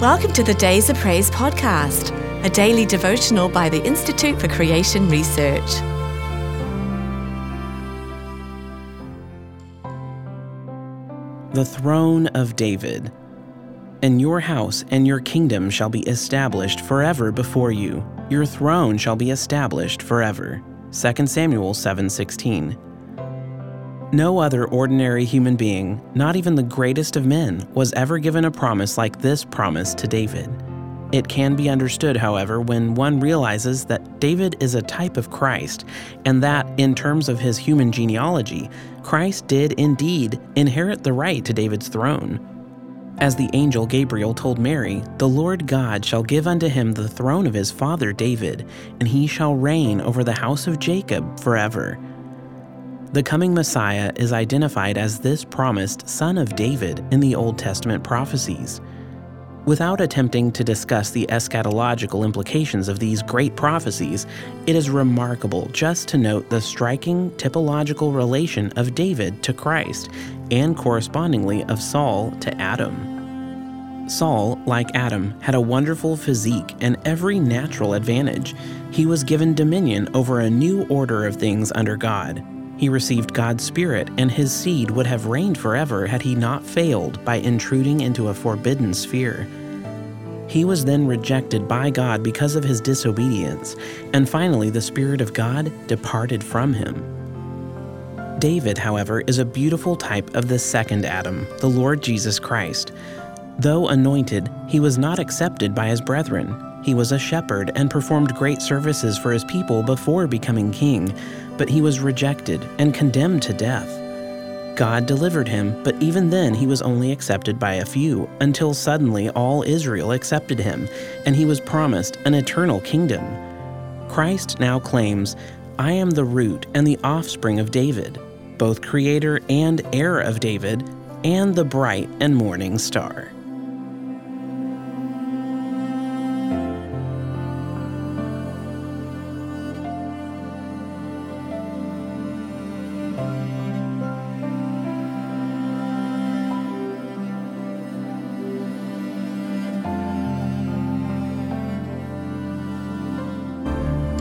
Welcome to the Days of Praise podcast, a daily devotional by the Institute for Creation Research. The throne of David. And your house and your kingdom shall be established forever before you. Your throne shall be established forever. 2 Samuel 7:16. No other ordinary human being, not even the greatest of men, was ever given a promise like this promise to David. It can be understood, however, when one realizes that David is a type of Christ, and that, in terms of his human genealogy, Christ did indeed inherit the right to David's throne. As the angel Gabriel told Mary, the Lord God shall give unto him the throne of his father David, and he shall reign over the house of Jacob forever. The coming Messiah is identified as this promised Son of David in the Old Testament prophecies. Without attempting to discuss the eschatological implications of these great prophecies, it is remarkable just to note the striking typological relation of David to Christ, and correspondingly of Saul to Adam. Saul, like Adam, had a wonderful physique and every natural advantage. He was given dominion over a new order of things under God. He received God's Spirit, and his seed would have reigned forever had he not failed by intruding into a forbidden sphere. He was then rejected by God because of his disobedience, and finally the Spirit of God departed from him. David, however, is a beautiful type of the second Adam, the Lord Jesus Christ. Though anointed, he was not accepted by his brethren. He was a shepherd and performed great services for his people before becoming king, but he was rejected and condemned to death. God delivered him, but even then he was only accepted by a few, until suddenly all Israel accepted him, and he was promised an eternal kingdom. Christ now claims, I am the root and the offspring of David, both creator and heir of David, and the bright and morning star.